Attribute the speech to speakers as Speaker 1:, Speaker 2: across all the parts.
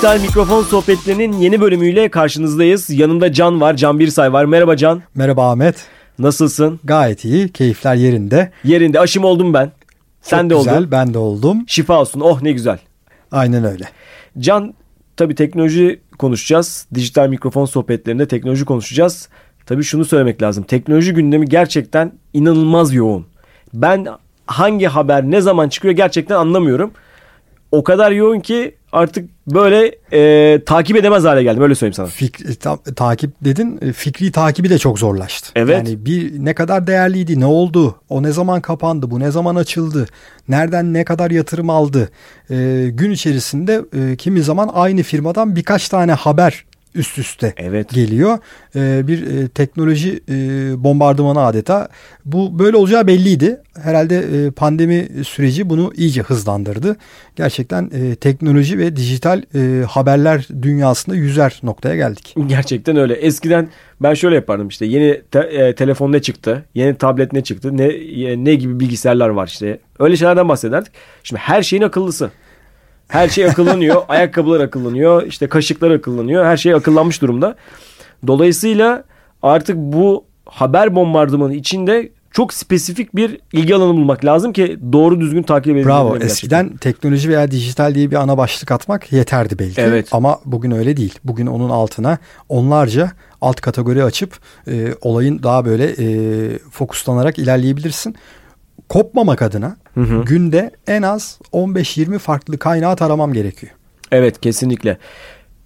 Speaker 1: Dijital Mikrofon Sohbetlerinin yeni bölümüyle karşınızdayız. Yanımda Can var, Can Birsay var. Merhaba Can.
Speaker 2: Merhaba Ahmet.
Speaker 1: Nasılsın?
Speaker 2: Gayet iyi, keyifler yerinde.
Speaker 1: Yerinde. Aşım oldum ben. Sen
Speaker 2: Çok
Speaker 1: de
Speaker 2: güzel,
Speaker 1: oldun.
Speaker 2: ben de oldum.
Speaker 1: Şifa olsun. Oh ne güzel.
Speaker 2: Aynen öyle.
Speaker 1: Can tabii teknoloji konuşacağız. Dijital mikrofon sohbetlerinde teknoloji konuşacağız. Tabii şunu söylemek lazım. Teknoloji gündemi gerçekten inanılmaz yoğun. Ben hangi haber ne zaman çıkıyor gerçekten anlamıyorum. O kadar yoğun ki artık böyle e, takip edemez hale geldim öyle söyleyeyim sana.
Speaker 2: Fik, ta- takip dedin, e, fikri takibi de çok zorlaştı.
Speaker 1: Evet.
Speaker 2: Yani bir ne kadar değerliydi, ne oldu, o ne zaman kapandı, bu ne zaman açıldı, nereden ne kadar yatırım aldı. E, gün içerisinde e, kimi zaman aynı firmadan birkaç tane haber üst üste
Speaker 1: Evet.
Speaker 2: geliyor. E, bir e, teknoloji e, bombardımanı adeta. Bu böyle olacağı belliydi. Herhalde e, pandemi süreci bunu iyice hızlandırdı. Gerçekten e, teknoloji ve dijital e, haberler dünyasında yüzer noktaya geldik.
Speaker 1: Gerçekten öyle. Eskiden ben şöyle yapardım işte yeni te- e, telefon ne çıktı, yeni tablet ne çıktı, ne e, ne gibi bilgisayarlar var işte. Öyle şeylerden bahsederdik. Şimdi her şeyin akıllısı. Her şey akıllanıyor. ayakkabılar akıllanıyor. işte kaşıklar akıllanıyor. Her şey akıllanmış durumda. Dolayısıyla artık bu haber bombardımanı içinde çok spesifik bir ilgi alanı bulmak lazım ki doğru düzgün takip edebilelim.
Speaker 2: Bravo.
Speaker 1: gerçekten.
Speaker 2: Eskiden teknoloji veya dijital diye bir ana başlık atmak yeterdi belki.
Speaker 1: Evet.
Speaker 2: Ama bugün öyle değil. Bugün onun altına onlarca alt kategori açıp e, olayın daha böyle e, fokuslanarak ilerleyebilirsin. Kopmamak adına
Speaker 1: hı.
Speaker 2: günde en az 15-20 farklı kaynağı taramam gerekiyor.
Speaker 1: Evet kesinlikle.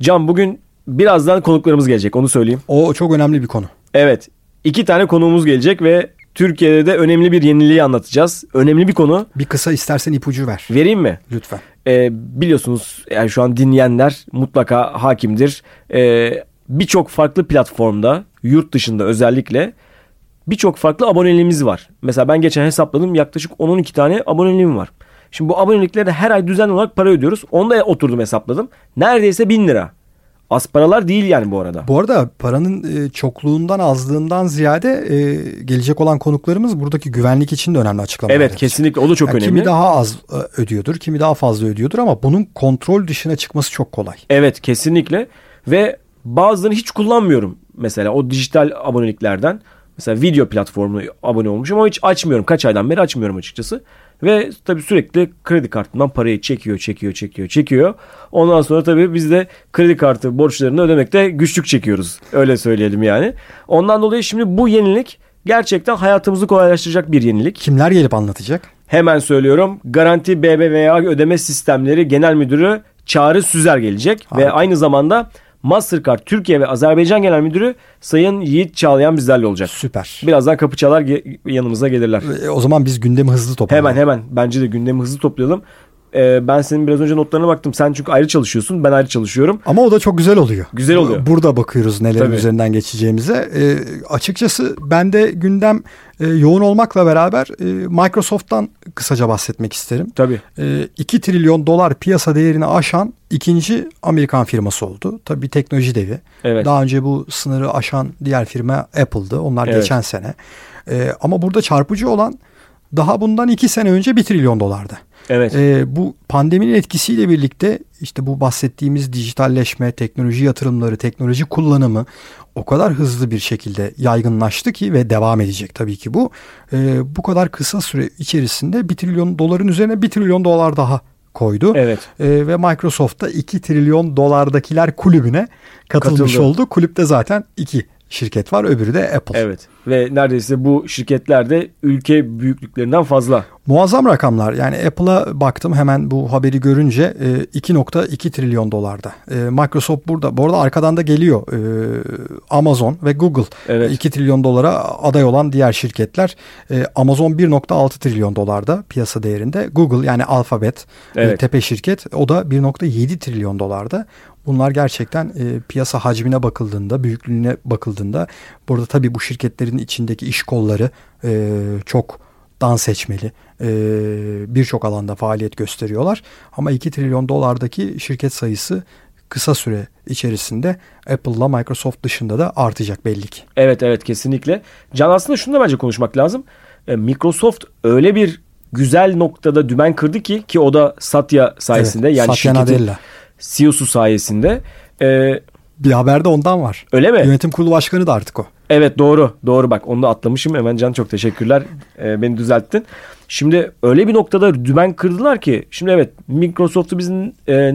Speaker 1: Can bugün birazdan konuklarımız gelecek onu söyleyeyim.
Speaker 2: O çok önemli bir konu.
Speaker 1: Evet. iki tane konuğumuz gelecek ve Türkiye'de de önemli bir yeniliği anlatacağız. Önemli bir konu.
Speaker 2: Bir kısa istersen ipucu ver
Speaker 1: Vereyim mi?
Speaker 2: lütfen.
Speaker 1: Ee, biliyorsunuz yani şu an dinleyenler mutlaka hakimdir. Ee, birçok farklı platformda yurt dışında özellikle birçok farklı aboneliğimiz var. Mesela ben geçen hesapladım yaklaşık 10-12 tane aboneliğim var. Şimdi bu aboneliklere her ay düzenli olarak para ödüyoruz. Onu da oturdum hesapladım. Neredeyse 1000 lira. Az paralar değil yani bu arada.
Speaker 2: Bu arada paranın e, çokluğundan azlığından ziyade e, gelecek olan konuklarımız buradaki güvenlik için de önemli açıklamalar
Speaker 1: Evet
Speaker 2: yapacak.
Speaker 1: kesinlikle o da çok
Speaker 2: Yani
Speaker 1: önemli.
Speaker 2: Kimi daha az e, ödüyordur, kimi daha fazla ödüyordur ama bunun kontrol dışına çıkması çok kolay.
Speaker 1: Evet kesinlikle ve bazılarını hiç kullanmıyorum mesela o dijital aboneliklerden. Mesela video platformuna abone olmuşum ama hiç açmıyorum. Kaç aydan beri açmıyorum açıkçası. Ve tabii sürekli kredi kartından parayı çekiyor, çekiyor, çekiyor, çekiyor. Ondan sonra tabii biz de kredi kartı borçlarını ödemekte güçlük çekiyoruz. Öyle söyleyelim yani. Ondan dolayı şimdi bu yenilik gerçekten hayatımızı kolaylaştıracak bir yenilik.
Speaker 2: Kimler gelip anlatacak?
Speaker 1: Hemen söylüyorum. Garanti BBVA Ödeme Sistemleri Genel Müdürü Çağrı Süzer gelecek. Ve
Speaker 2: Harika.
Speaker 1: aynı zamanda Mastercard Türkiye ve Azerbaycan Genel Müdürü Sayın Yiğit Çağlayan bizlerle olacak.
Speaker 2: Süper.
Speaker 1: Birazdan kapı çalar yanımıza gelirler.
Speaker 2: E, o zaman biz gündemi hızlı toparlayalım.
Speaker 1: Hemen hemen bence de gündemi hızlı toplayalım. Ee, ben senin biraz önce notlarına baktım. Sen çünkü ayrı çalışıyorsun. Ben ayrı çalışıyorum.
Speaker 2: Ama o da çok güzel oluyor.
Speaker 1: Güzel oluyor.
Speaker 2: Burada bakıyoruz nelerin
Speaker 1: Tabii.
Speaker 2: üzerinden geçeceğimize. E, açıkçası ben de gündem e, yoğun olmakla beraber e, Microsoft'tan kısaca bahsetmek isterim.
Speaker 1: Tabii.
Speaker 2: E, 2 trilyon dolar piyasa değerini aşan ikinci Amerikan firması oldu. Tabii bir teknoloji devi.
Speaker 1: Evet.
Speaker 2: Daha önce bu sınırı aşan diğer firma Apple'dı. Onlar
Speaker 1: Evet.
Speaker 2: geçen sene. E, ama burada çarpıcı olan daha bundan 2 sene önce 1 trilyon dolardı.
Speaker 1: Evet.
Speaker 2: E, bu pandeminin etkisiyle birlikte işte bu bahsettiğimiz dijitalleşme, teknoloji yatırımları, teknoloji kullanımı o kadar hızlı bir şekilde yaygınlaştı ki ve devam edecek tabii ki bu. E, bu kadar kısa süre içerisinde 1 trilyon doların üzerine 1 trilyon dolar daha koydu.
Speaker 1: Evet.
Speaker 2: E, ve Microsoft da 2 trilyon dolardakiler kulübüne katılmış
Speaker 1: Katıldı.
Speaker 2: oldu. Kulüpte zaten iki şirket var öbürü de Apple.
Speaker 1: Evet. Ve neredeyse bu şirketler de ülke büyüklüklerinden fazla.
Speaker 2: Muazzam rakamlar. Yani Apple'a baktım hemen bu haberi görünce e, 2.2 trilyon dolarda. E, Microsoft burada. Bu arada arkadan da geliyor e, Amazon ve Google.
Speaker 1: Evet.
Speaker 2: 2 trilyon dolara aday olan diğer şirketler. E, Amazon 1.6 trilyon dolarda piyasa değerinde. Google yani Alphabet e,
Speaker 1: Evet.
Speaker 2: tepe şirket o da 1.7 trilyon dolarda. Bunlar gerçekten e, piyasa hacmine bakıldığında, büyüklüğüne bakıldığında burada tabii bu şirketlerin içindeki iş kolları e, çok dans seçmeli. E, Birçok alanda faaliyet gösteriyorlar. Ama 2 trilyon dolardaki şirket sayısı kısa süre içerisinde Apple'la Microsoft dışında da artacak belli ki.
Speaker 1: Evet evet kesinlikle. Can aslında şunu da bence konuşmak lazım. E, Microsoft öyle bir güzel noktada dümen kırdı ki ki o da Satya sayesinde
Speaker 2: Evet,
Speaker 1: yani
Speaker 2: Satya
Speaker 1: şirketin
Speaker 2: Nadella.
Speaker 1: CEO'su sayesinde. E,
Speaker 2: bir haber de ondan var.
Speaker 1: Öyle mi?
Speaker 2: Yönetim kurulu başkanı da artık o.
Speaker 1: Evet doğru. Doğru bak onu da atlamışım. Hemen Can çok teşekkürler. E, beni düzelttin. Şimdi öyle bir noktada dümen kırdılar ki. Şimdi evet Microsoft'u biz e,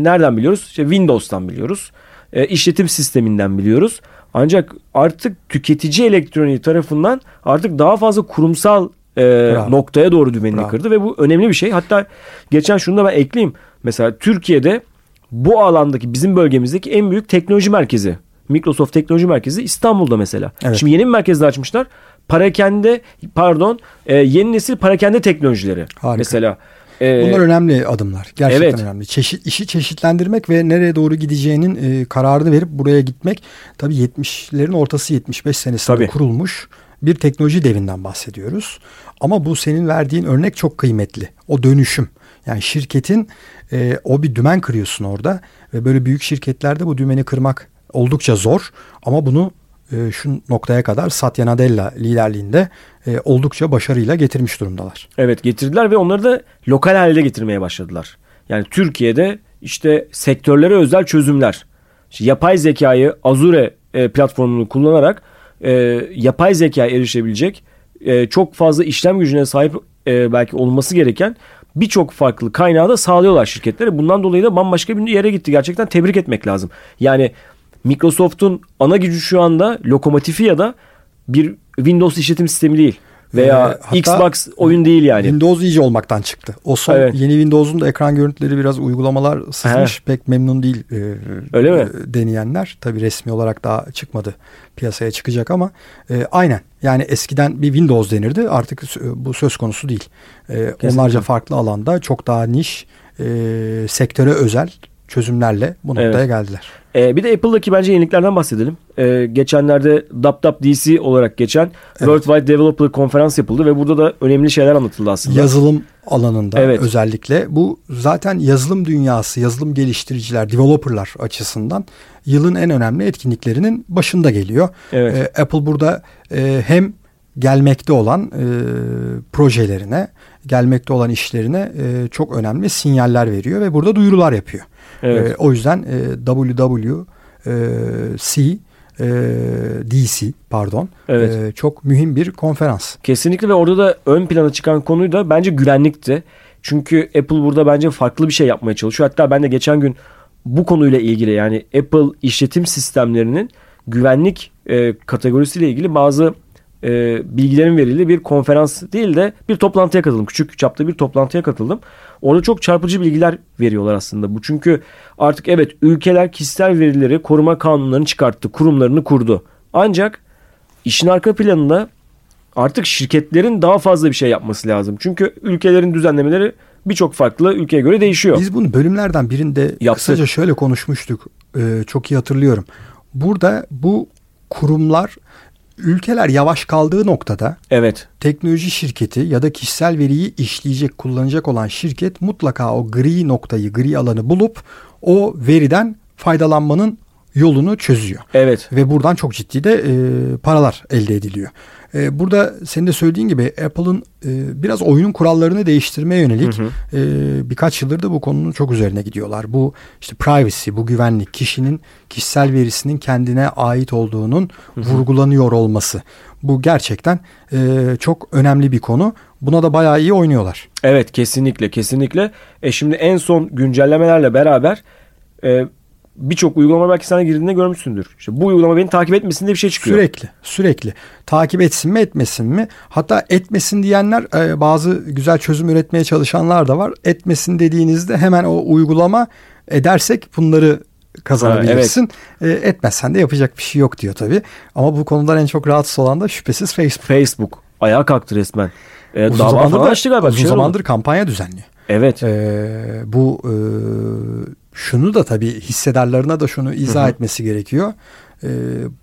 Speaker 1: nereden biliyoruz? İşte Windows'tan biliyoruz. E, işletim sisteminden biliyoruz. Ancak artık tüketici elektroniği tarafından artık daha fazla kurumsal e, noktaya doğru dümenini Bravo. kırdı ve bu önemli bir şey. Hatta geçen şunu da ben ekleyeyim. Mesela Türkiye'de bu alandaki bizim bölgemizdeki en büyük teknoloji merkezi Microsoft Teknoloji Merkezi İstanbul'da mesela. Evet. Şimdi yeni bir merkezde açmışlar. Parakende pardon e, yeni nesil parakende teknolojileri Harika. mesela.
Speaker 2: E, Bunlar önemli adımlar. Gerçekten evet. önemli. Çeşit, işi çeşitlendirmek ve nereye doğru gideceğinin e, kararını verip buraya gitmek. Tabii 70'lerin ortası 75 senesinde Tabii. kurulmuş bir teknoloji devinden bahsediyoruz. Ama bu senin verdiğin örnek çok kıymetli. O dönüşüm. Yani şirketin e, o bir dümen kırıyorsun orada ve böyle büyük şirketlerde bu dümeni kırmak oldukça zor ama bunu e, şu noktaya kadar Satya Nadella liderliğinde e, oldukça başarıyla getirmiş durumdalar.
Speaker 1: Evet getirdiler ve onları da lokal halde getirmeye başladılar. Yani Türkiye'de işte sektörlere özel çözümler. İşte yapay zekayı Azure e, platformunu kullanarak e, yapay zeka erişebilecek e, çok fazla işlem gücüne sahip e, belki olması gereken birçok farklı kaynağı da sağlıyorlar şirketlere. Bundan dolayı da bambaşka bir yere gitti. Gerçekten tebrik etmek lazım. Yani Microsoft'un ana gücü şu anda lokomotifi ya da bir Windows işletim sistemi değil. Veya ee, Xbox oyun değil yani.
Speaker 2: Windows iyice olmaktan çıktı. O son evet. yeni Windows'un da ekran görüntüleri biraz uygulamalar sızmış. He. Pek memnun değil e,
Speaker 1: Öyle mi?
Speaker 2: E, deneyenler. Tabii resmi olarak daha çıkmadı. Piyasaya çıkacak ama e, aynen. Yani eskiden bir Windows denirdi. Artık bu söz konusu değil. E, onlarca farklı alanda çok daha niş e, sektöre özel çözümlerle bu noktaya evet. geldiler.
Speaker 1: Ee, bir de Apple'daki bence yeniliklerden bahsedelim. Ee, geçenlerde DC olarak geçen evet. Worldwide Developer Konferans yapıldı ve burada da önemli şeyler anlatıldı aslında.
Speaker 2: Yazılım alanında evet. özellikle. Bu zaten yazılım dünyası, yazılım geliştiriciler, developerlar açısından yılın en önemli etkinliklerinin başında geliyor. Evet. Ee, Apple burada e, hem gelmekte olan e, projelerine, gelmekte olan işlerine e, çok önemli sinyaller veriyor ve burada duyurular yapıyor. Evet. E, o yüzden e, WWC e, DC pardon evet. e, çok mühim bir konferans.
Speaker 1: Kesinlikle ve orada da ön plana çıkan konuyu da bence güvenlikti. Çünkü Apple burada bence farklı bir şey yapmaya çalışıyor. Hatta ben de geçen gün bu konuyla ilgili yani Apple işletim sistemlerinin güvenlik e, kategorisiyle ilgili bazı e, bilgilerin verildiği bir konferans değil de bir toplantıya katıldım. Küçük çapta bir toplantıya katıldım. Orada çok çarpıcı bilgiler veriyorlar aslında bu. Çünkü artık evet ülkeler kişisel verileri koruma kanunlarını çıkarttı, kurumlarını kurdu. Ancak işin arka planında artık şirketlerin daha fazla bir şey yapması lazım. Çünkü ülkelerin düzenlemeleri birçok farklı ülkeye göre değişiyor.
Speaker 2: Biz bunu bölümlerden birinde Yaptık. kısaca şöyle konuşmuştuk. Ee, çok iyi hatırlıyorum. Burada bu kurumlar ülkeler yavaş kaldığı noktada
Speaker 1: evet.
Speaker 2: teknoloji şirketi ya da kişisel veriyi işleyecek, kullanacak olan şirket mutlaka o gri noktayı, gri alanı bulup o veriden faydalanmanın yolunu çözüyor.
Speaker 1: Evet.
Speaker 2: Ve buradan çok ciddi de e, paralar elde ediliyor. E, burada senin de söylediğin gibi Apple'ın e, biraz oyunun kurallarını değiştirmeye yönelik hı hı. E, birkaç yıldır da bu konunun çok üzerine gidiyorlar. Bu işte privacy, bu güvenlik, kişinin kişisel verisinin kendine ait olduğunun hı hı. vurgulanıyor olması. Bu gerçekten e, çok önemli bir konu. Buna da bayağı iyi oynuyorlar.
Speaker 1: Evet kesinlikle kesinlikle. E şimdi en son güncellemelerle beraber e, birçok uygulama belki sana girdiğinde görmüşsündür. İşte bu uygulama beni takip etmesin diye bir şey çıkıyor.
Speaker 2: Sürekli, sürekli. Takip etsin mi, etmesin mi? Hatta etmesin diyenler e, bazı güzel çözüm üretmeye çalışanlar da var. Etmesin dediğinizde hemen o uygulama edersek bunları kazanabilirsin. Ha, evet. e, etmezsen de yapacak bir şey yok diyor tabii. Ama bu konudan en çok rahatsız olan da şüphesiz Facebook.
Speaker 1: Facebook ayağa kalktı resmen.
Speaker 2: E, uzun zamandır, da, galiba, uzun şey zamandır kampanya düzenliyor.
Speaker 1: Evet.
Speaker 2: E, bu e, şunu da tabii hissedarlarına da şunu izah hı hı. etmesi gerekiyor. E,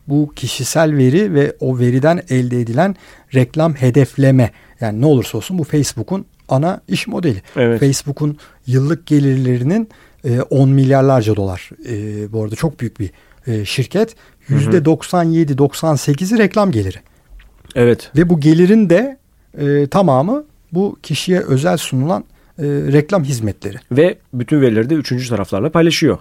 Speaker 2: bu kişisel veri ve o veriden elde edilen reklam hedefleme yani ne olursa olsun bu Facebook'un ana iş modeli. Evet. Facebook'un yıllık gelirlerinin e, 10 milyarlarca dolar. E, bu arada çok büyük bir e, şirket. %97-98'i reklam geliri.
Speaker 1: Evet.
Speaker 2: Ve bu gelirin de e, tamamı bu kişiye özel sunulan e, reklam hizmetleri.
Speaker 1: Ve bütün verileri de üçüncü taraflarla paylaşıyor.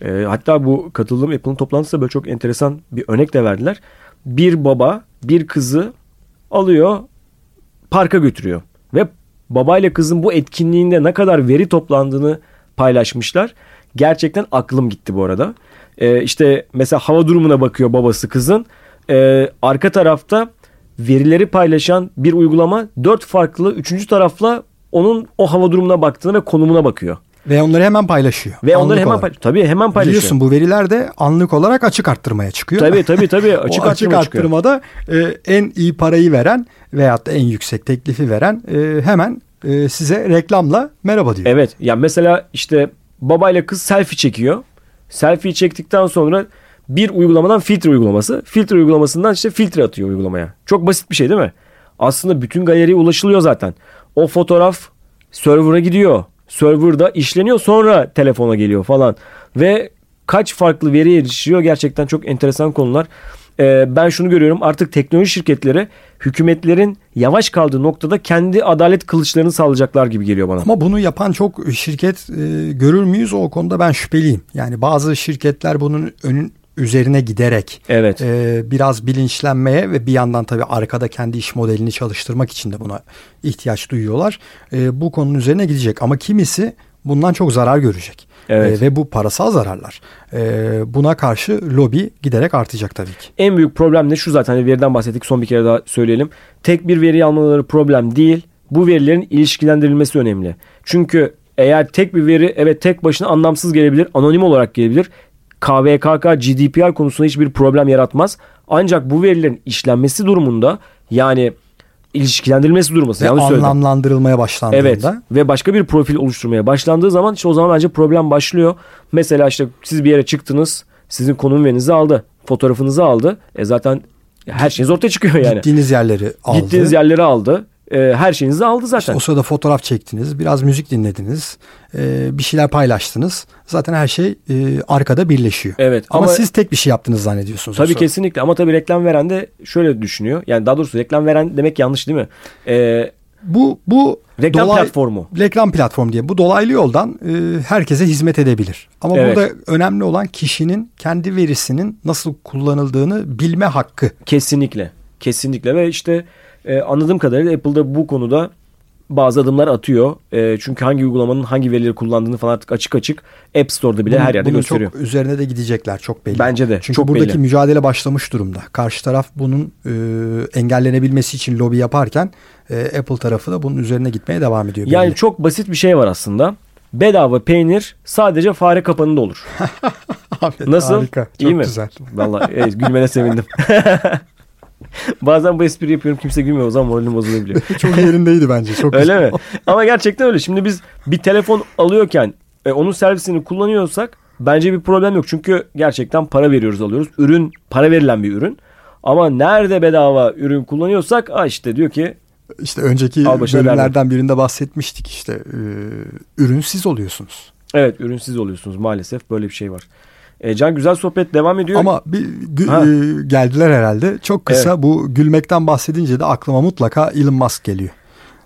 Speaker 1: E, hatta bu katıldığım Apple'ın toplantısında böyle çok enteresan bir örnek de verdiler. Bir baba bir kızı alıyor parka götürüyor. Ve babayla kızın bu etkinliğinde ne kadar veri toplandığını paylaşmışlar. Gerçekten aklım gitti bu arada. Ee, işte mesela hava durumuna bakıyor babası kızın. Ee, arka tarafta verileri paylaşan bir uygulama dört farklı üçüncü tarafla onun o hava durumuna baktığına ve konumuna bakıyor.
Speaker 2: Ve onları hemen paylaşıyor.
Speaker 1: Ve anlık onları hemen paylaşıyor. Tabii hemen paylaşıyor.
Speaker 2: Biliyorsun bu veriler de anlık olarak açık arttırmaya çıkıyor.
Speaker 1: Tabii tabii tabii açık,
Speaker 2: o açık arttırmada e, en iyi parayı veren veyahut da en yüksek teklifi veren e, hemen e, size reklamla merhaba diyor.
Speaker 1: Evet. Ya yani mesela işte babayla kız selfie çekiyor. Selfie çektikten sonra bir uygulamadan filtre uygulaması. Filtre uygulamasından işte filtre atıyor uygulamaya. Çok basit bir şey değil mi? Aslında bütün galeriye ulaşılıyor zaten. O fotoğraf server'a gidiyor. Server'da işleniyor sonra telefona geliyor falan. Ve kaç farklı veriye erişiyor gerçekten çok enteresan konular. Ee, ben şunu görüyorum artık teknoloji şirketleri hükümetlerin yavaş kaldığı noktada kendi adalet kılıçlarını sağlayacaklar gibi geliyor bana.
Speaker 2: Ama bunu yapan çok şirket e, görür müyüz o konuda ben şüpheliyim. Yani bazı şirketler bunun önün üzerine giderek
Speaker 1: evet.
Speaker 2: e, biraz bilinçlenmeye ve bir yandan tabii arkada kendi iş modelini çalıştırmak için de buna ihtiyaç duyuyorlar. E, bu konunun üzerine gidecek ama kimisi bundan çok zarar görecek. Evet. E, ve bu parasal zararlar. E, buna karşı lobi giderek artacak tabii ki.
Speaker 1: En büyük problem ne şu zaten hani veriden bahsettik son bir kere daha söyleyelim. Tek bir veri almaları problem değil. Bu verilerin ilişkilendirilmesi önemli. Çünkü eğer tek bir veri evet tek başına anlamsız gelebilir, anonim olarak gelebilir. KVKK, GDPR konusunda hiçbir problem yaratmaz. Ancak bu verilerin işlenmesi durumunda yani ilişkilendirilmesi durması.
Speaker 2: Ve anlamlandırılmaya başlandığında.
Speaker 1: Evet ve başka bir profil oluşturmaya başlandığı zaman işte o zaman bence problem başlıyor. Mesela işte siz bir yere çıktınız sizin konum verinizi aldı. Fotoğrafınızı aldı. E zaten her şeyiniz ortaya çıkıyor yani.
Speaker 2: Gittiğiniz yerleri aldı.
Speaker 1: Gittiğiniz yerleri aldı e, her şeyinizi aldı zaten. İşte
Speaker 2: o sırada fotoğraf çektiniz, biraz müzik dinlediniz, e, bir şeyler paylaştınız. Zaten her şey e, arkada birleşiyor.
Speaker 1: Evet.
Speaker 2: Ama, ama siz tek bir şey yaptınız zannediyorsunuz.
Speaker 1: Tabii kesinlikle ama tabii reklam veren de şöyle düşünüyor. Yani daha doğrusu reklam veren demek yanlış değil mi? Ee,
Speaker 2: bu bu
Speaker 1: reklam dolay, platformu.
Speaker 2: Reklam platformu diye. Bu dolaylı yoldan e, herkese hizmet edebilir. Ama evet. burada önemli olan kişinin kendi verisinin nasıl kullanıldığını bilme hakkı.
Speaker 1: Kesinlikle. Kesinlikle ve işte e, anladığım kadarıyla Apple'da bu konuda bazı adımlar atıyor. E, çünkü hangi uygulamanın hangi verileri kullandığını falan artık açık açık App Store'da bile
Speaker 2: bunun,
Speaker 1: her yerde
Speaker 2: bunun
Speaker 1: gösteriyor.
Speaker 2: çok üzerine de gidecekler çok belli.
Speaker 1: Bence de
Speaker 2: Çünkü
Speaker 1: çok
Speaker 2: buradaki
Speaker 1: belli.
Speaker 2: mücadele başlamış durumda. Karşı taraf bunun e, engellenebilmesi için lobi yaparken e, Apple tarafı da bunun üzerine gitmeye devam ediyor.
Speaker 1: Yani belli. çok basit bir şey var aslında. Bedava peynir sadece fare kapanında olur.
Speaker 2: Nasıl? Harika. Çok İyi mi? güzel.
Speaker 1: Vallahi evet, gülmene sevindim. Bazen bu espri yapıyorum kimse gülmüyor o zaman moralim bozulabiliyor.
Speaker 2: çok yerindeydi bence. Çok
Speaker 1: öyle güzel. mi? Ama gerçekten öyle. Şimdi biz bir telefon alıyorken e, onun servisini kullanıyorsak bence bir problem yok. Çünkü gerçekten para veriyoruz alıyoruz. Ürün para verilen bir ürün. Ama nerede bedava ürün kullanıyorsak ah işte diyor ki
Speaker 2: işte önceki bölümlerden birinde bahsetmiştik işte e, ürünsiz oluyorsunuz.
Speaker 1: Evet ürünsiz oluyorsunuz maalesef böyle bir şey var. E, Can güzel sohbet devam ediyor.
Speaker 2: Ama bir gü- e, geldiler herhalde. Çok kısa evet. bu gülmekten bahsedince de aklıma mutlaka Elon Musk geliyor.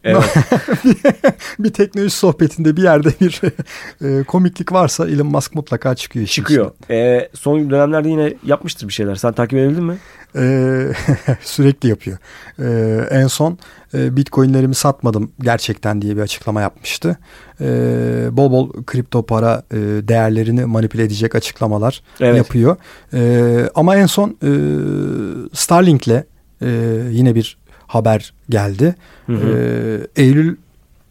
Speaker 1: Evet.
Speaker 2: bir teknoloji sohbetinde bir yerde bir e, komiklik varsa Elon Musk mutlaka çıkıyor.
Speaker 1: Çıkıyor. E, son dönemlerde yine yapmıştır bir şeyler. Sen takip edebildin mi?
Speaker 2: E, sürekli yapıyor. E, en son e, Bitcoin'lerimi satmadım gerçekten diye bir açıklama yapmıştı. E, bol bol kripto para e, değerlerini manipüle edecek açıklamalar evet. yapıyor. E, ama en son e, Starlink'le e, yine bir haber geldi. Hı hı. Ee, Eylül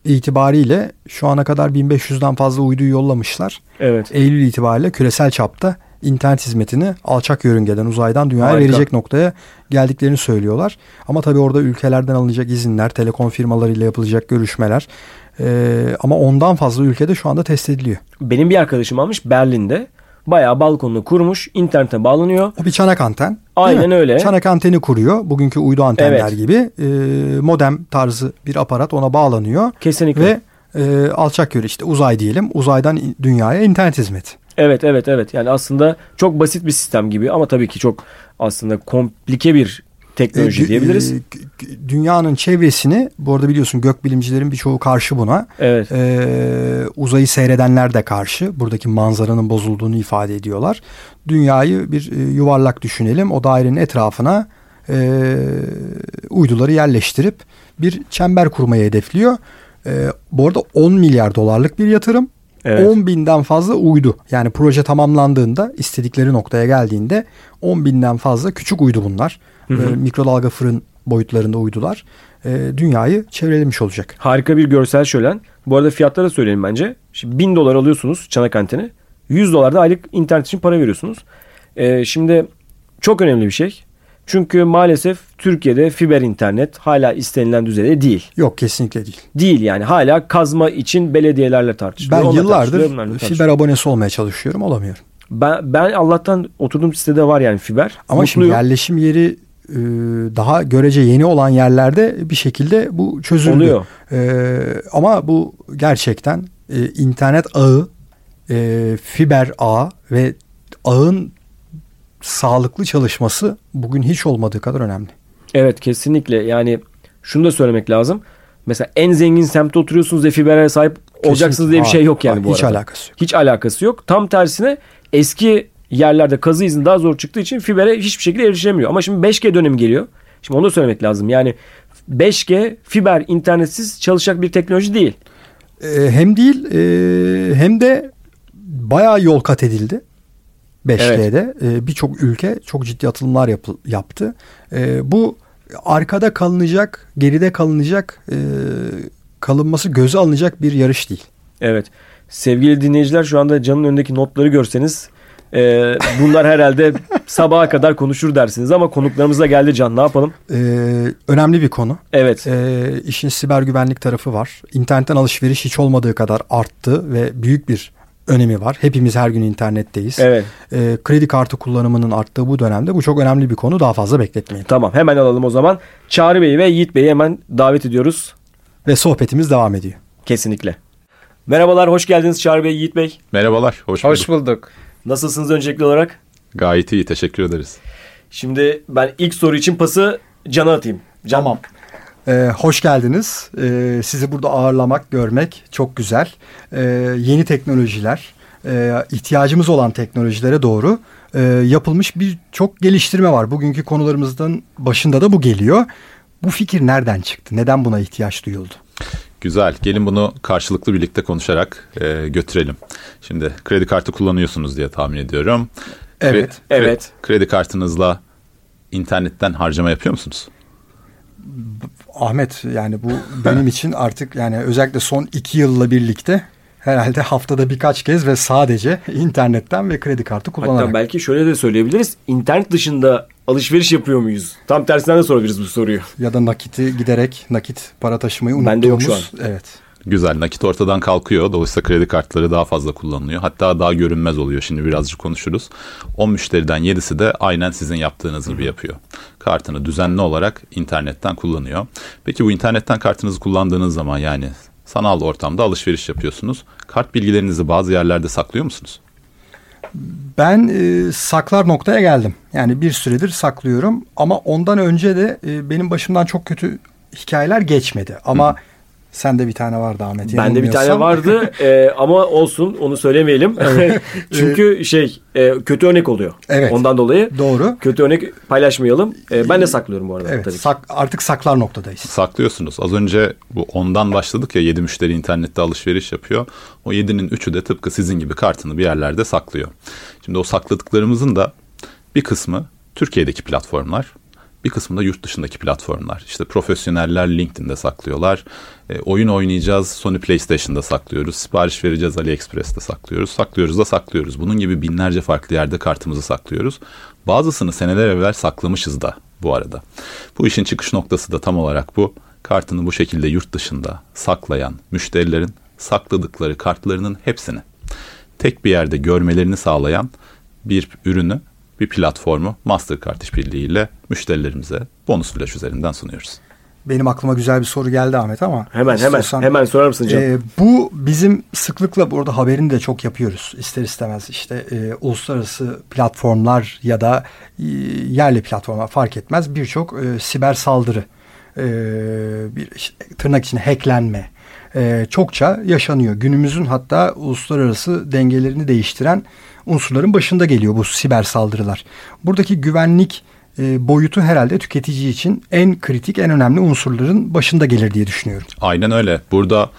Speaker 2: itibariyle şu ana kadar 1500'den fazla uyduyu yollamışlar.
Speaker 1: Evet.
Speaker 2: Eylül itibariyle küresel çapta internet hizmetini alçak yörüngeden uzaydan dünyaya Harika. verecek noktaya geldiklerini söylüyorlar. Ama tabii orada ülkelerden alınacak izinler, telekom firmalarıyla yapılacak görüşmeler ee, ama ondan fazla ülkede şu anda test ediliyor.
Speaker 1: Benim bir arkadaşım almış Berlin'de bayağı balkonunu kurmuş, internete bağlanıyor.
Speaker 2: O bir çanak anten.
Speaker 1: Aynen öyle.
Speaker 2: Çanak anteni kuruyor. Bugünkü uydu antenler evet. gibi. E, modem tarzı bir aparat ona bağlanıyor.
Speaker 1: Kesinlikle.
Speaker 2: Ve e, alçak yönü işte uzay diyelim. Uzaydan dünyaya internet hizmeti.
Speaker 1: Evet evet evet. Yani aslında çok basit bir sistem gibi ama tabii ki çok aslında komplike bir teknoloji
Speaker 2: E,
Speaker 1: diyebiliriz.
Speaker 2: e, dünyanın çevresini bu arada biliyorsun gökbilimcilerin birçoğu karşı buna.
Speaker 1: Evet.
Speaker 2: E, uzayı seyredenler de karşı. Buradaki manzaranın bozulduğunu ifade ediyorlar. Dünyayı bir e, yuvarlak düşünelim. O dairenin etrafına e, uyduları yerleştirip bir çember kurmayı hedefliyor. E, bu arada 10 milyar dolarlık bir yatırım.
Speaker 1: Evet.
Speaker 2: 10 binden fazla uydu. Yani proje tamamlandığında istedikleri noktaya geldiğinde 10 binden fazla küçük uydu bunlar.
Speaker 1: Hı hı.
Speaker 2: E, mikrodalga fırın boyutlarında uydular. E, dünyayı çevrelemiş olacak.
Speaker 1: Harika bir görsel şölen. Bu arada fiyatları da söyleyelim bence. Şimdi 1000 dolar alıyorsunuz çanak anteni. 100 dolar da aylık internet için para veriyorsunuz. Ee, şimdi çok önemli bir şey. Çünkü maalesef Türkiye'de fiber internet hala istenilen düzeyde değil.
Speaker 2: Yok kesinlikle değil.
Speaker 1: Değil yani hala kazma için belediyelerle tartışılıyor.
Speaker 2: Ben
Speaker 1: tartışılıyor,
Speaker 2: yıllardır
Speaker 1: tartışılıyor.
Speaker 2: fiber abonesi olmaya çalışıyorum olamıyorum.
Speaker 1: Ben, ben Allah'tan oturduğum sitede var yani fiber.
Speaker 2: Ama şimdi
Speaker 1: Mutluyum.
Speaker 2: yerleşim yeri e, daha görece yeni olan yerlerde bir şekilde bu çözüldü.
Speaker 1: Oluyor.
Speaker 2: E, ama bu gerçekten e, internet ağı, e, fiber ağı ve ağın sağlıklı çalışması bugün hiç olmadığı kadar önemli.
Speaker 1: Evet kesinlikle yani şunu da söylemek lazım. Mesela en zengin semtte oturuyorsunuz ve fibere sahip olacaksınız diye bir
Speaker 2: Kesinlikle.
Speaker 1: şey yok yani
Speaker 2: Hayır,
Speaker 1: bu
Speaker 2: hiç
Speaker 1: arada.
Speaker 2: alakası yok.
Speaker 1: Hiç alakası yok. Tam tersine eski yerlerde kazı izni daha zor çıktığı için fibere hiçbir şekilde erişilemiyor. Ama şimdi 5G dönemi geliyor. Şimdi onu da söylemek lazım. Yani 5G fiber internetsiz çalışacak bir teknoloji değil.
Speaker 2: E, hem değil e, hem de bayağı yol kat edildi. 5G'de E, birçok ülke çok ciddi atılımlar yapı- yaptı. E, bu arkada kalınacak, geride kalınacak, e, kalınması göze alınacak bir yarış değil.
Speaker 1: Evet. Sevgili dinleyiciler şu anda canın önündeki notları görseniz e, bunlar herhalde sabaha kadar konuşur dersiniz ama konuklarımız da geldi Can ne yapalım?
Speaker 2: E, önemli bir konu.
Speaker 1: Evet.
Speaker 2: E, işin siber güvenlik tarafı var. İnternetten alışveriş hiç olmadığı kadar arttı ve büyük bir önemi var. Hepimiz her gün internetteyiz.
Speaker 1: Evet.
Speaker 2: E, kredi kartı kullanımının arttığı bu dönemde bu çok önemli bir konu. Daha fazla bekletmeyin.
Speaker 1: Tamam hemen alalım o zaman. Çağrı Bey'i ve Yiğit Bey'i hemen davet ediyoruz.
Speaker 2: Ve sohbetimiz devam ediyor.
Speaker 1: Kesinlikle. Merhabalar, hoş geldiniz Çağrı Bey, Yiğit Bey.
Speaker 3: Merhabalar, hoş,
Speaker 4: Hoş
Speaker 3: bulduk.
Speaker 4: bulduk.
Speaker 1: Nasılsınız öncelikli olarak?
Speaker 3: Gayet iyi, teşekkür ederiz.
Speaker 1: Şimdi ben ilk soru için pası Can'a atayım. Can,
Speaker 2: Tamam. Ee, hoş geldiniz. Ee, sizi burada ağırlamak, görmek çok güzel. Ee, yeni teknolojiler, e, ihtiyacımız olan teknolojilere doğru e, yapılmış birçok geliştirme var. Bugünkü konularımızdan başında da bu geliyor. Bu fikir nereden çıktı? Neden buna ihtiyaç duyuldu?
Speaker 3: Güzel, gelin bunu karşılıklı birlikte konuşarak e, götürelim. Şimdi kredi kartı kullanıyorsunuz diye tahmin ediyorum.
Speaker 2: Evet,
Speaker 3: Kre-
Speaker 1: evet.
Speaker 3: Kredi kartınızla internetten harcama yapıyor musunuz?
Speaker 2: Ahmet yani bu benim için artık yani özellikle son iki yılla birlikte herhalde haftada birkaç kez ve sadece internetten ve kredi kartı kullanarak.
Speaker 1: Hatta belki şöyle de söyleyebiliriz. İnternet dışında alışveriş yapıyor muyuz? Tam tersinden de sorabiliriz bu soruyu.
Speaker 2: Ya da nakiti giderek nakit para taşımayı
Speaker 1: Bende yok
Speaker 2: unuttuğumuz.
Speaker 1: şu
Speaker 2: Evet.
Speaker 3: Güzel, nakit ortadan kalkıyor. Dolayısıyla kredi kartları daha fazla kullanılıyor. Hatta daha görünmez oluyor. Şimdi birazcık konuşuruz. 10 müşteriden 7'si de aynen sizin yaptığınız gibi yapıyor. Kartını düzenli olarak internetten kullanıyor. Peki bu internetten kartınızı kullandığınız zaman yani sanal ortamda alışveriş yapıyorsunuz. Kart bilgilerinizi bazı yerlerde saklıyor musunuz?
Speaker 2: Ben e, saklar noktaya geldim. Yani bir süredir saklıyorum ama ondan önce de e, benim başımdan çok kötü hikayeler geçmedi. Ama sende bir tane vardı Ahmet.
Speaker 1: Bende bir tane vardı e, ama olsun onu söylemeyelim. Çünkü şey e, kötü örnek oluyor.
Speaker 2: Evet.
Speaker 1: Ondan dolayı
Speaker 2: Doğru.
Speaker 1: kötü örnek paylaşmayalım. E, ben de saklıyorum bu arada
Speaker 2: Evet,
Speaker 1: tabii
Speaker 2: sak- artık saklar noktadayız.
Speaker 3: Saklıyorsunuz. Az önce bu ondan başladık ya 7 müşteri internette alışveriş yapıyor. O 7'nin 3'ü de tıpkı sizin gibi kartını bir yerlerde saklıyor. Şimdi o sakladıklarımızın da bir kısmı Türkiye'deki platformlar. Bir kısmı da yurt dışındaki platformlar. İşte profesyoneller LinkedIn'de saklıyorlar. E, oyun oynayacağız Sony PlayStation'da saklıyoruz. Sipariş vereceğiz AliExpress'te saklıyoruz. Saklıyoruz da saklıyoruz. Bunun gibi binlerce farklı yerde kartımızı saklıyoruz. Bazısını seneler evvel saklamışız da bu arada. Bu işin çıkış noktası da tam olarak bu. Kartını bu şekilde yurt dışında saklayan müşterilerin sakladıkları kartlarının hepsini tek bir yerde görmelerini sağlayan bir ürünü, bir platformu Mastercard işbirliğiyle müşterilerimize bonus flash üzerinden sunuyoruz.
Speaker 2: benim aklıma güzel bir soru geldi Ahmet ama.
Speaker 1: Hemen
Speaker 2: istiyorsan-
Speaker 1: hemen hemen sorar mısın Can?
Speaker 2: Ee, bu bizim sıklıkla burada haberini de çok yapıyoruz ister istemez işte e, uluslararası platformlar ya da e, yerli platformlar fark etmez birçok e, siber saldırı e, bir işte, tırnak içinde hacklenme e, çokça yaşanıyor. Günümüzün hatta uluslararası dengelerini değiştiren unsurların başında geliyor bu siber saldırılar. Buradaki güvenlik e, boyutu herhalde tüketici için en kritik en önemli unsurların başında gelir diye düşünüyorum.
Speaker 3: Aynen öyle. Burada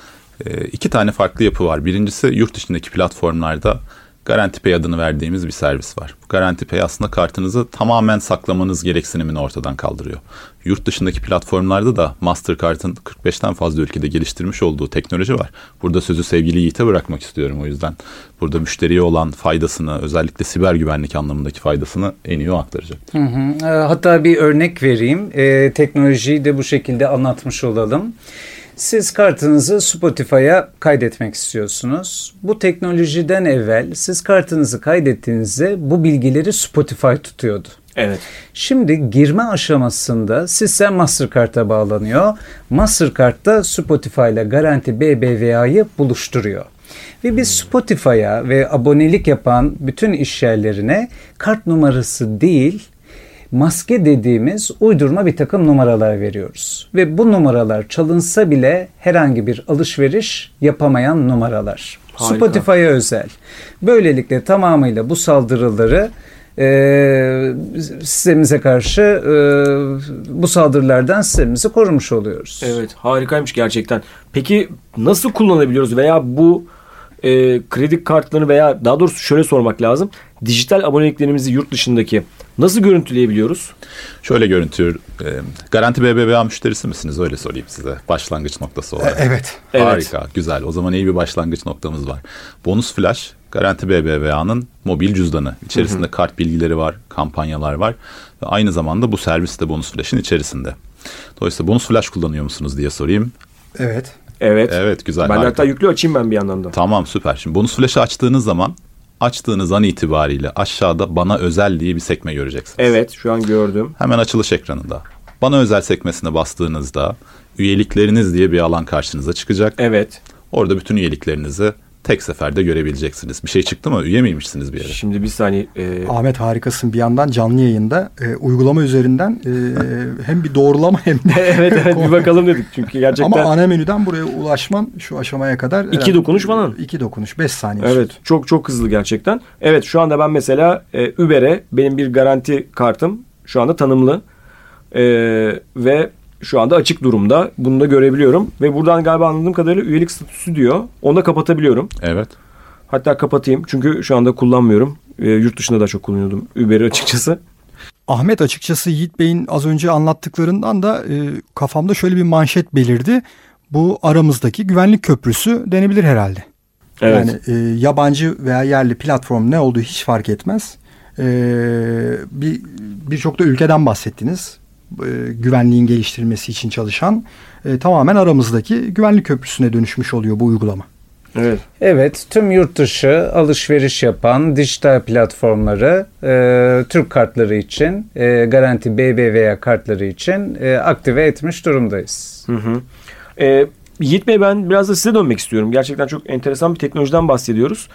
Speaker 3: e, iki tane farklı yapı var. Birincisi yurt dışındaki platformlarda Garanti Pay adını verdiğimiz bir servis var. Bu Garanti Pay aslında kartınızı tamamen saklamanız gereksinimini ortadan kaldırıyor. Yurt dışındaki platformlarda da Mastercard'ın 45'ten fazla ülkede geliştirmiş olduğu teknoloji var. Burada sözü sevgili Yiğit'e bırakmak istiyorum o yüzden. Burada müşteriye olan faydasını özellikle siber güvenlik anlamındaki faydasını en iyi o aktaracak.
Speaker 4: Hı hı. E, Hatta bir örnek vereyim. E, teknolojiyi de bu şekilde anlatmış olalım. Siz kartınızı Spotify'a kaydetmek istiyorsunuz. Bu teknolojiden evvel siz kartınızı kaydettiğinizde bu bilgileri Spotify tutuyordu.
Speaker 1: Evet.
Speaker 4: Şimdi girme aşamasında sistem Mastercard'a bağlanıyor. Mastercard da Spotify ile Garanti BBVA'yı buluşturuyor. Ve biz Spotify'a ve abonelik yapan bütün iş yerlerine kart numarası değil maske dediğimiz uydurma bir takım numaralar veriyoruz. Ve bu numaralar çalınsa bile herhangi bir alışveriş yapamayan numaralar. Spotify'a özel. Böylelikle tamamıyla bu saldırıları e, sistemimize karşı e, bu saldırılardan sistemimizi korumuş oluyoruz.
Speaker 1: Evet harikaymış gerçekten. Peki nasıl kullanabiliyoruz veya bu e, kredi kartlarını veya daha doğrusu şöyle sormak lazım. Dijital aboneliklerimizi yurt dışındaki nasıl görüntüleyebiliyoruz?
Speaker 3: Şöyle görüntü, e, Garanti BBVA müşterisi misiniz? Öyle sorayım size başlangıç noktası olarak.
Speaker 2: E, evet.
Speaker 1: Evet.
Speaker 3: Harika, güzel. O zaman iyi bir başlangıç noktamız var. Bonus Flash, Garanti BBVA'nın mobil cüzdanı. İçerisinde kart bilgileri var, kampanyalar var. Ve aynı zamanda bu servis de Bonus Flash'in içerisinde. Dolayısıyla Bonus Flash kullanıyor musunuz diye sorayım.
Speaker 2: Evet.
Speaker 1: Evet.
Speaker 3: Evet, güzel.
Speaker 1: Ben
Speaker 3: harika.
Speaker 1: hatta yüklü açayım ben bir yandan da.
Speaker 3: Tamam süper. Şimdi Bonus Flash'ı açtığınız zaman açtığınız an itibariyle aşağıda bana özel diye bir sekme göreceksiniz.
Speaker 1: Evet şu an gördüm.
Speaker 3: Hemen açılış ekranında. Bana özel sekmesine bastığınızda üyelikleriniz diye bir alan karşınıza çıkacak.
Speaker 1: Evet.
Speaker 3: Orada bütün üyeliklerinizi tek seferde görebileceksiniz. Bir şey çıktı mı? Üye miymişsiniz bir yere?
Speaker 1: Şimdi bir saniye. e,
Speaker 2: Ahmet harikasın bir yandan canlı yayında e, uygulama üzerinden e, hem bir doğrulama hem de
Speaker 1: evet evet bir bakalım dedik. Çünkü gerçekten
Speaker 2: ama ana menüden buraya ulaşman şu aşamaya kadar
Speaker 1: İki
Speaker 2: herhalde-
Speaker 1: dokunuş falan.
Speaker 2: İki dokunuş 5 saniye.
Speaker 1: Evet çok çok hızlı gerçekten. Evet şu anda ben mesela e, Uber'e benim bir garanti kartım şu anda tanımlı E, ve şu anda açık durumda. Bunu da görebiliyorum ve buradan galiba anladığım kadarıyla üyelik statüsü diyor. Onu da kapatabiliyorum.
Speaker 3: Evet.
Speaker 1: Hatta kapatayım çünkü şu anda kullanmıyorum. E, yurt dışında da çok kullanıyordum Uber'i açıkçası.
Speaker 2: Ahmet açıkçası Yiğit Bey'in az önce anlattıklarından da e, kafamda şöyle bir manşet belirdi. Bu aramızdaki güvenlik köprüsü denebilir herhalde.
Speaker 1: Evet.
Speaker 2: Yani e, yabancı veya yerli platform ne olduğu hiç fark etmez. E, bir birçok da ülkeden bahsettiniz. E, güvenliğin geliştirilmesi için çalışan e, tamamen aramızdaki güvenlik köprüsüne dönüşmüş oluyor bu uygulama.
Speaker 1: Evet.
Speaker 4: Evet, tüm yurt dışı alışveriş yapan dijital platformları e, Türk kartları için, e, Garanti BBVA kartları için e, aktive etmiş durumdayız.
Speaker 1: Hı hı. Ee, Yiğit Bey ben biraz da size dönmek istiyorum. Gerçekten çok enteresan bir teknolojiden bahsediyoruz.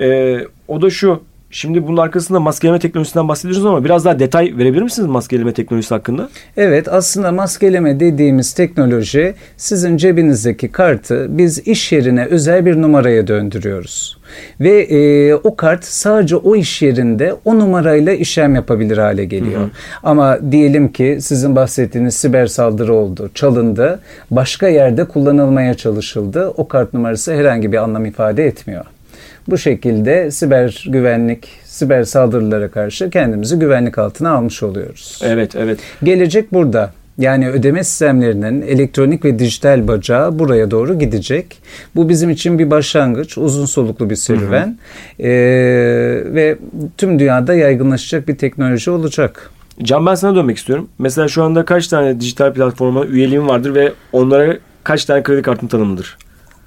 Speaker 1: Ee, o da şu. Şimdi bunun arkasında maskeleme teknolojisinden bahsediyoruz ama biraz daha detay verebilir misiniz maskeleme teknolojisi hakkında?
Speaker 4: Evet, aslında maskeleme dediğimiz teknoloji sizin cebinizdeki kartı biz iş yerine özel bir numaraya döndürüyoruz. Ve e, o kart sadece o iş yerinde o numarayla işlem yapabilir hale geliyor. Ama diyelim ki sizin bahsettiğiniz siber saldırı oldu, çalındı, başka yerde kullanılmaya çalışıldı. O kart numarası herhangi bir anlam ifade etmiyor. Bu şekilde siber güvenlik, siber saldırılara karşı kendimizi güvenlik altına almış oluyoruz.
Speaker 1: Evet, evet.
Speaker 4: Gelecek burada. Yani ödeme sistemlerinin elektronik ve dijital bacağı buraya doğru gidecek. Bu bizim için bir başlangıç, uzun soluklu bir serüven Ee, ve tüm dünyada yaygınlaşacak bir teknoloji olacak.
Speaker 1: Can ben sana dönmek istiyorum. Mesela şu anda kaç tane dijital platforma üyeliğim vardır ve onlara kaç tane kredi kartın tanımlıdır?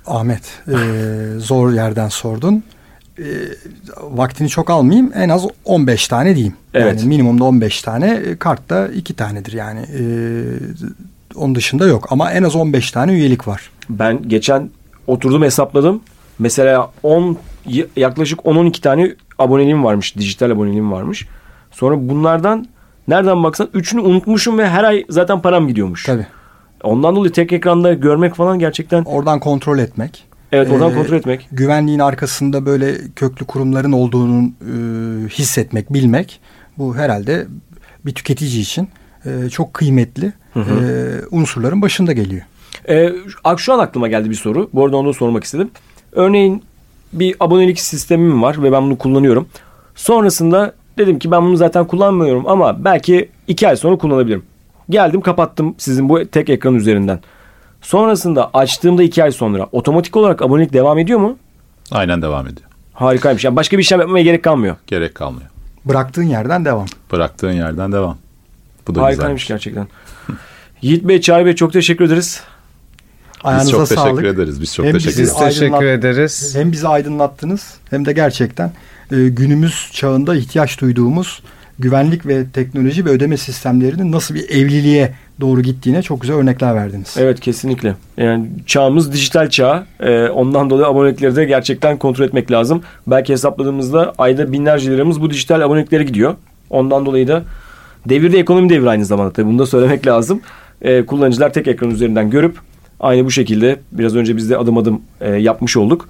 Speaker 2: Ahmet e, zor yerden sordun. E, vaktini çok almayayım. En az 15 tane diyeyim.
Speaker 1: Evet.
Speaker 2: Yani minimumda 15 tane. E, kartta 2 tanedir yani. E, Onun dışında yok ama en az 15 tane üyelik var.
Speaker 1: Ben geçen oturdum hesapladım. Mesela 10 y- yaklaşık 10-12 tane aboneliğim varmış. Dijital aboneliğim varmış. Sonra bunlardan nereden baksan üçünü unutmuşum ve her ay zaten param gidiyormuş.
Speaker 2: Tabii.
Speaker 1: Ondan dolayı tek ekranda görmek falan gerçekten
Speaker 2: Oradan kontrol etmek.
Speaker 1: evet oradan
Speaker 2: Ee,
Speaker 1: kontrol etmek.
Speaker 2: Güvenliğin arkasında böyle köklü kurumların olduğunu e, hissetmek, bilmek bu herhalde bir tüketici için e, çok kıymetli e, unsurların başında geliyor.
Speaker 1: Ee, şu- an aklıma geldi bir soru. Bu arada onu sormak istedim. Örneğin bir abonelik sistemim var ve ben bunu kullanıyorum. Sonrasında dedim ki ben bunu zaten kullanmıyorum ama belki iki ay sonra kullanabilirim. Geldim kapattım sizin bu tek ekran üzerinden. Sonrasında açtığımda iki ay sonra otomatik olarak abonelik devam ediyor mu?
Speaker 3: Aynen devam ediyor.
Speaker 1: Harikaymış. Yani başka bir işlem yapmaya gerek kalmıyor.
Speaker 3: Gerek kalmıyor.
Speaker 2: Bıraktığın yerden devam.
Speaker 3: Bıraktığın yerden devam. Bu da
Speaker 1: Harikaymış
Speaker 3: güzelmiş.
Speaker 1: gerçekten. Yiğit Bey, Çağrı Bey çok teşekkür ederiz.
Speaker 3: Biz
Speaker 2: Ayağınıza
Speaker 3: çok
Speaker 2: sağlık.
Speaker 3: teşekkür ederiz. Biz çok
Speaker 2: Hem
Speaker 3: teşekkür ederiz.
Speaker 4: Biz teşekkür ederiz.
Speaker 2: Hem bizi aydınlattınız hem de gerçekten e, günümüz çağında ihtiyaç duyduğumuz güvenlik ve teknoloji ve ödeme sistemlerinin nasıl bir evliliğe doğru gittiğine çok güzel örnekler verdiniz.
Speaker 1: Evet kesinlikle. Yani çağımız dijital çağ. Ee, ondan dolayı abonelikleri de gerçekten kontrol etmek lazım. Belki hesapladığımızda ayda binlerce liramız bu dijital aboneliklere gidiyor. Ondan dolayı da devirde ekonomi devri aynı zamanda. Tabii bunu da söylemek lazım. Ee, kullanıcılar tek ekran üzerinden görüp aynı bu şekilde biraz önce biz de adım adım e, yapmış olduk.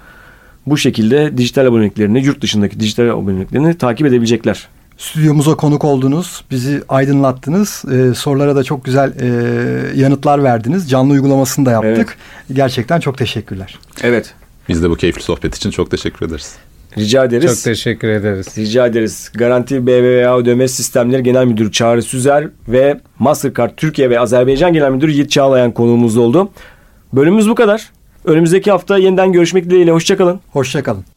Speaker 1: Bu şekilde dijital aboneliklerini, yurt dışındaki dijital aboneliklerini takip edebilecekler.
Speaker 2: Stüdyomuza konuk oldunuz, bizi aydınlattınız, e, sorulara da çok güzel e, yanıtlar verdiniz. Canlı uygulamasını da yaptık. Gerçekten çok teşekkürler.
Speaker 1: Evet.
Speaker 3: Biz de bu keyifli sohbet için çok teşekkür ederiz.
Speaker 1: Rica ederiz.
Speaker 4: Çok teşekkür ederiz.
Speaker 1: Rica ederiz. Garanti BBVA Ödeme Sistemleri Genel Müdürü Çağrı Süzer ve Mastercard Türkiye ve Azerbaycan Genel Müdürü Yiğit Çağlayan konuğumuz oldu. Bölümümüz bu kadar. Önümüzdeki hafta yeniden görüşmek dileğiyle. Hoşçakalın.
Speaker 2: Hoşçakalın.